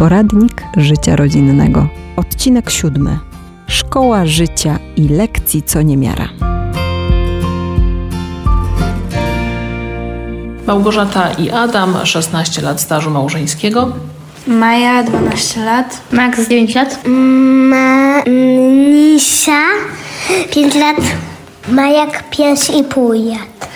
Poradnik życia rodzinnego. Odcinek siódmy. Szkoła życia i lekcji co niemiara. Małgorzata i Adam, 16 lat stażu małżeńskiego. Maja, 12 lat. Max, 9 lat. Manisa, 5 lat. Majak, 5,5 lat.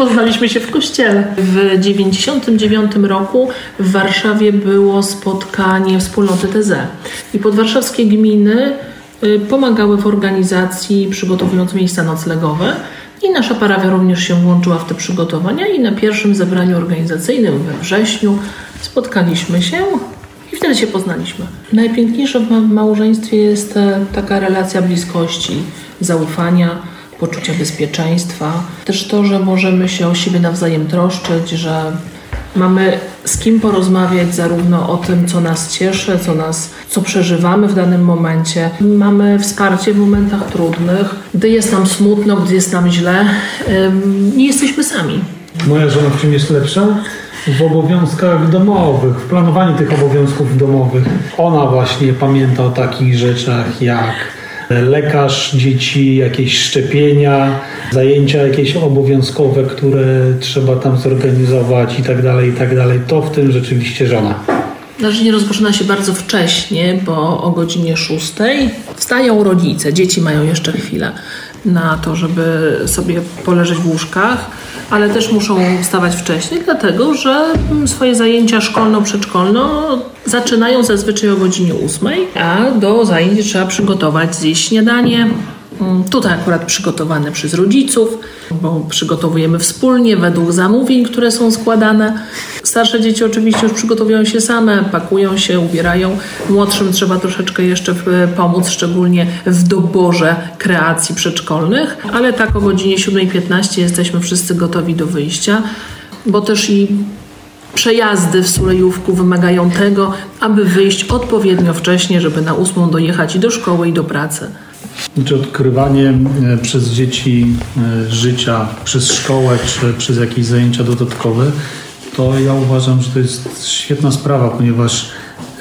Poznaliśmy się w kościele. W 99 roku w Warszawie było spotkanie wspólnoty TZ i podwarszawskie gminy y, pomagały w organizacji przygotowując miejsca noclegowe i nasza parafia również się włączyła w te przygotowania i na pierwszym zebraniu organizacyjnym we wrześniu spotkaliśmy się i wtedy się poznaliśmy. Najpiękniejsze w ma- małżeństwie jest e, taka relacja bliskości, zaufania, poczucia bezpieczeństwa. Też to, że możemy się o siebie nawzajem troszczyć, że mamy z kim porozmawiać zarówno o tym, co nas cieszy, co, nas, co przeżywamy w danym momencie. Mamy wsparcie w momentach trudnych, gdy jest nam smutno, gdy jest nam źle. Nie jesteśmy sami. Moja żona w czym jest lepsza? W obowiązkach domowych, w planowaniu tych obowiązków domowych. Ona właśnie pamięta o takich rzeczach jak lekarz dzieci, jakieś szczepienia, zajęcia jakieś obowiązkowe, które trzeba tam zorganizować i tak dalej, i tak dalej. To w tym rzeczywiście żona. Nasze dzień rozpoczyna się bardzo wcześnie, bo o godzinie 6 wstają rodzice. Dzieci mają jeszcze chwilę na to, żeby sobie poleżeć w łóżkach, ale też muszą wstawać wcześniej, dlatego że mm, swoje zajęcia szkolno-przedszkolno zaczynają zazwyczaj o godzinie 8, a do zajęć trzeba przygotować, zjeść śniadanie, Tutaj akurat przygotowane przez rodziców, bo przygotowujemy wspólnie według zamówień, które są składane. Starsze dzieci oczywiście już przygotowują się same, pakują się, ubierają. Młodszym trzeba troszeczkę jeszcze pomóc, szczególnie w doborze kreacji przedszkolnych, ale tak o godzinie 7.15 jesteśmy wszyscy gotowi do wyjścia, bo też i Przejazdy w Sulejówku wymagają tego, aby wyjść odpowiednio wcześnie, żeby na ósmą dojechać i do szkoły, i do pracy. Czy odkrywanie e, przez dzieci e, życia, przez szkołę, czy przez jakieś zajęcia dodatkowe, to ja uważam, że to jest świetna sprawa, ponieważ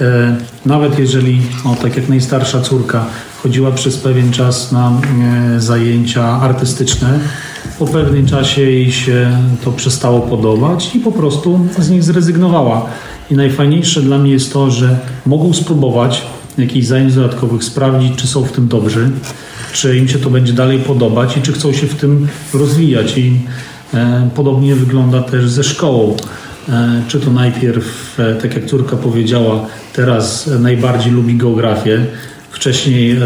e, nawet jeżeli, o, tak jak najstarsza córka, chodziła przez pewien czas na zajęcia artystyczne, po pewnym czasie jej się to przestało podobać i po prostu z nich zrezygnowała. I najfajniejsze dla mnie jest to, że mogą spróbować jakichś zajęć dodatkowych, sprawdzić, czy są w tym dobrzy, czy im się to będzie dalej podobać i czy chcą się w tym rozwijać. I e, podobnie wygląda też ze szkołą. E, czy to najpierw, e, tak jak córka powiedziała, teraz najbardziej lubi geografię, wcześniej e,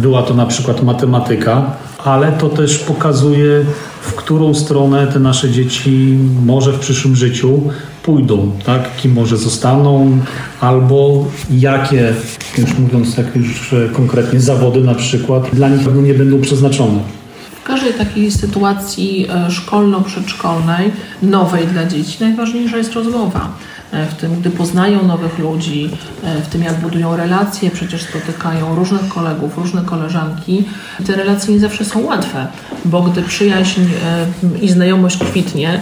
była to na przykład matematyka, ale to też pokazuje, w którą stronę te nasze dzieci może w przyszłym życiu pójdą, tak? Kim może zostaną, albo jakie, już mówiąc tak już e, konkretnie, zawody na przykład dla nich pewno nie będą przeznaczone. W każdej takiej sytuacji e, szkolno-przedszkolnej, nowej dla dzieci, najważniejsza jest rozmowa. E, W tym, gdy poznają nowych ludzi, e, w tym, jak budują relacje, przecież spotykają różnych kolegów, różne koleżanki. Te relacje nie zawsze są łatwe, bo gdy przyjaźń e, i znajomość kwitnie,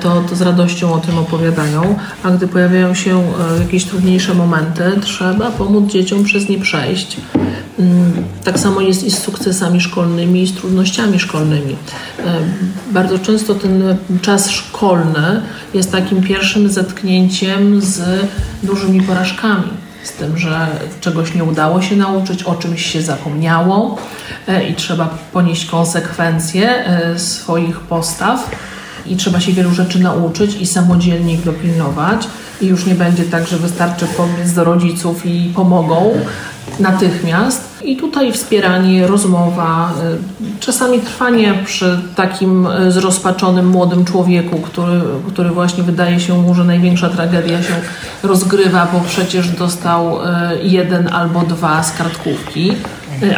to, to z radością o tym opowiadają, a gdy pojawiają się jakieś trudniejsze momenty, trzeba pomóc dzieciom przez nie przejść. Mm, Tak samo jest i z sukcesami szkolnymi, i z trudnościami szkolnymi. E, Bardzo często ten czas szkolny jest takim pierwszym zetknięciem z dużymi porażkami. Z tym, że czegoś nie udało się nauczyć, o czymś się zapomniało e, i trzeba ponieść konsekwencje e, swoich postaw i trzeba się wielu rzeczy nauczyć i samodzielnie ich dopilnować. I już nie będzie tak, że wystarczy pobiec do rodziców i pomogą natychmiast. I tutaj wspieranie, rozmowa, y, czasami trwanie przy takim y, zrozpaczonym młodym człowieku, który, który właśnie wydaje się mu, że największa tragedia się rozgrywa, bo przecież dostał y, jeden albo dwa z kartkówki,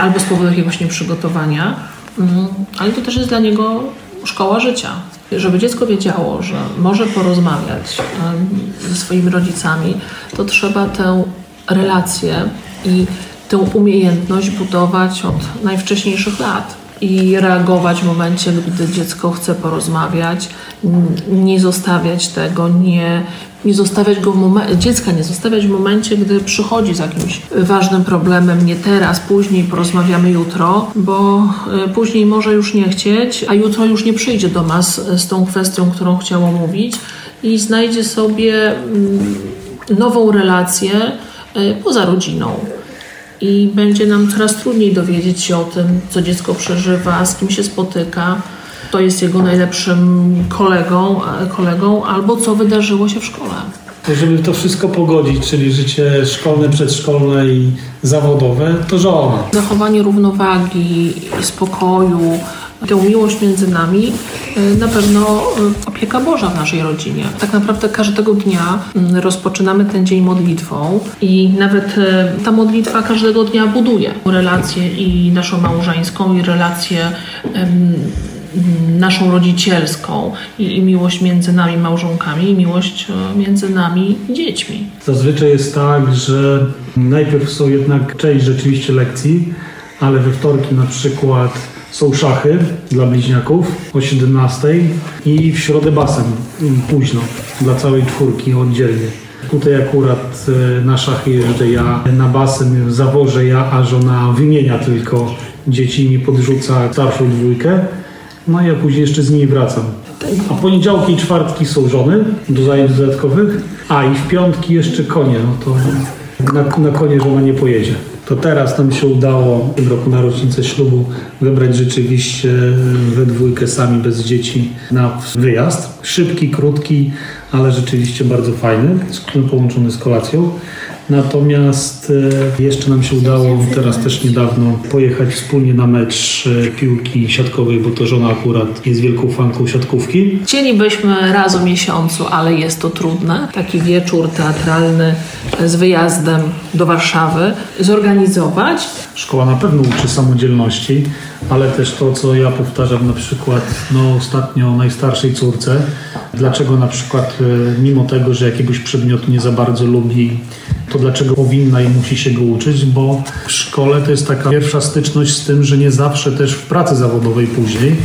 albo z powodu jakiegoś nieprzygotowania. Mm, Ale to też jest dla niego szkoła życia. Żeby dziecko wiedziało, że może porozmawiać ze swoimi rodzicami, to trzeba tę relację i tę umiejętność budować od najwcześniejszych lat i reagować w momencie, gdy dziecko chce porozmawiać nie zostawiać tego, nie, nie zostawiać go w momencie, dziecka nie zostawiać w momencie, gdy przychodzi z jakimś ważnym problemem, nie teraz, później porozmawiamy jutro, bo y, później może już nie chcieć, a jutro już nie przyjdzie do nas z tą kwestią, którą chciało mówić i znajdzie sobie mm, nową relację poza rodziną. I będzie nam coraz trudniej dowiedzieć się o tym, co dziecko przeżywa, z kim się spotyka, kto jest jego najlepszym kolegą, kolegą albo co wydarzyło się w szkole. Żeby to wszystko pogodzić, czyli życie szkolne, przedszkolne i zawodowe, to żona. Zachowanie równowagi, spokoju, tę miłość między nami, y, na pewno y, opieka Boża w naszej rodzinie. Tak naprawdę każdego dnia mm, rozpoczynamy ten dzień modlitwą i nawet y, ta modlitwa każdego dnia buduje relację i naszą małżeńską, i relację naszą rodzicielską i, i, miłość między nami małżonkami i miłość między nami dziećmi. Zazwyczaj jest tak, że najpierw są jednak część rzeczywiście lekcji, ale we wtorki na przykład są szachy dla bliźniaków o 17 i w środę basen późno dla całej czwórki oddzielnie. Tutaj akurat e, na szachy jeżdżę ja, na basen zawożę ja, a żona wymienia tylko dzieci mi podrzuca starszą dwójkę. No ja później jeszcze z nimi wracam. A poniedziałki i czwartki są żony do zajęć dodatkowych, a i w piątki jeszcze konie, no to na, na konie żona nie pojedzie to teraz nam się udało w tym roku na rocznicę ślubu wybrać rzeczywiście we dwójkę sami bez dzieci na wyjazd. Szybki, krótki, ale rzeczywiście bardzo fajny, połączony z kolacją. Natomiast e, jeszcze nam się udało teraz też niedawno pojechać wspólnie na mecz e, piłki siatkowej, bo to żona akurat jest wielką fanką siatkówki. Chcielibyśmy raz w miesiącu, ale jest to trudne. Taki wieczór teatralny z wyjazdem do Warszawy zorganizować. Szkoła na pewno uczy samodzielności, ale też to, co ja powtarzam na przykład no, ostatnio najstarszej córce, dlaczego na przykład e, mimo tego, że jakiegoś przedmiotu nie za bardzo lubi, to dlaczego powinna i musi się go uczyć, bo w szkole to jest taka pierwsza styczność z tym, że nie zawsze też w pracy zawodowej później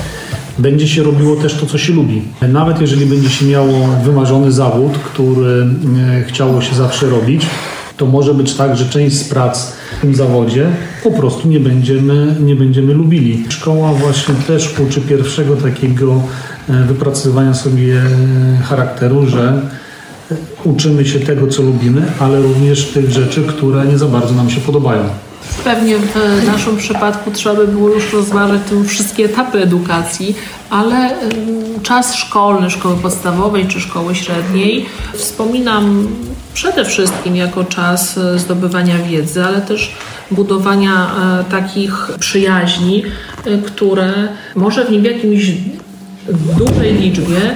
będzie się robiło też to, co się lubi. Nawet jeżeli będzie się miało wymarzony zawód, który e, chciało się zawsze robić, to może być tak, że część z prac w tym zawodzie po prostu nie będziemy, nie będziemy lubili. Szkoła właśnie też uczy pierwszego takiego e, wypracowywania sobie charakteru, że uczymy się tego, co lubimy, ale również tych rzeczy, które nie za bardzo nam się podobają. Pewnie w naszym przypadku trzeba by było już rozważyć wszystkie etapy edukacji, ale czas szkolny, szkoły podstawowej czy szkoły średniej wspominam przede wszystkim jako czas e, zdobywania wiedzy, ale też budowania e, takich przyjaźni, e, które może w nim w jakimś dużej liczbie,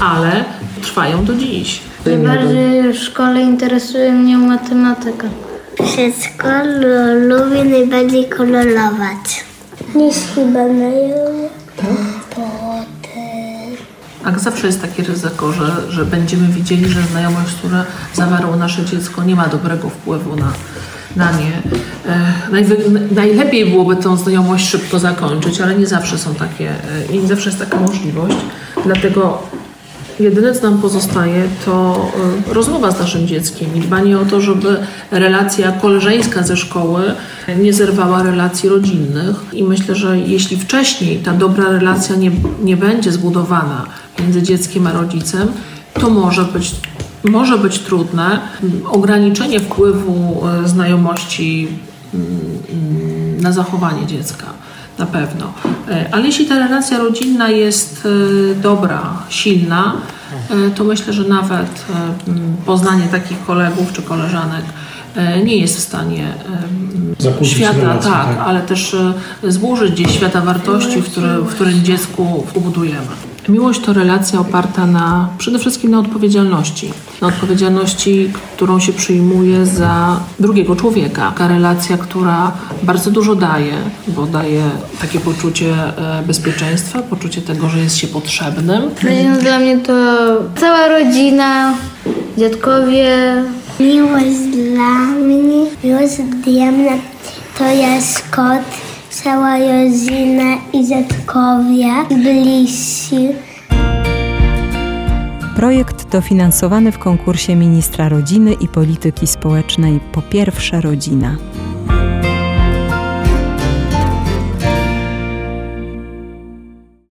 ale trwają do dziś. Najbardziej w szkole interesuje mnie matematyka. W przedszkolu lubię najbardziej kolorować. Niż chyba na Tak, zawsze jest takie ryzyko, że, że będziemy widzieli, że znajomość, która zawarło nasze dziecko, nie ma dobrego wpływu na, na nie. E, najlepiej byłoby tę znajomość szybko zakończyć, ale nie zawsze są takie, e, nie zawsze jest taka możliwość. Dlatego Jedyne, co nam pozostaje, to y, rozmowa z naszym dzieckiem i dbanie o to, żeby relacja koleżeńska ze szkoły nie zerwała relacji rodzinnych. I myślę, że jeśli wcześniej ta dobra relacja nie, nie będzie zbudowana między dzieckiem a rodzicem, to może być, może być trudne. Ograniczenie wpływu y, znajomości mm, mm, na zachowanie dziecka na pewno. E, ale jeśli ta relacja rodzinna jest e, dobra, silna, e, to myślę, że nawet poznanie takich kolegów czy koleżanek nie jest w stanie Zakłócić świata, tak, tak, ale też zburzyć gdzieś świata wartości, w, który, w którym dziecku ubudujemy. Miłość to relacja oparta na przede wszystkim na odpowiedzialności. Na odpowiedzialności, którą się przyjmuje za drugiego człowieka. Taka relacja, która bardzo dużo daje, bo daje takie poczucie e, bezpieczeństwa, poczucie tego, że jest się potrzebnym. Rodzina dla mnie to cała rodzina, dziadkowie. Miłość dla mnie, miłość dla mnie to jest kot cała rodzina i dziadkowie, bliscy. Projekt dofinansowany w konkursie ministra rodziny i polityki społecznej Po pierwsze rodzina.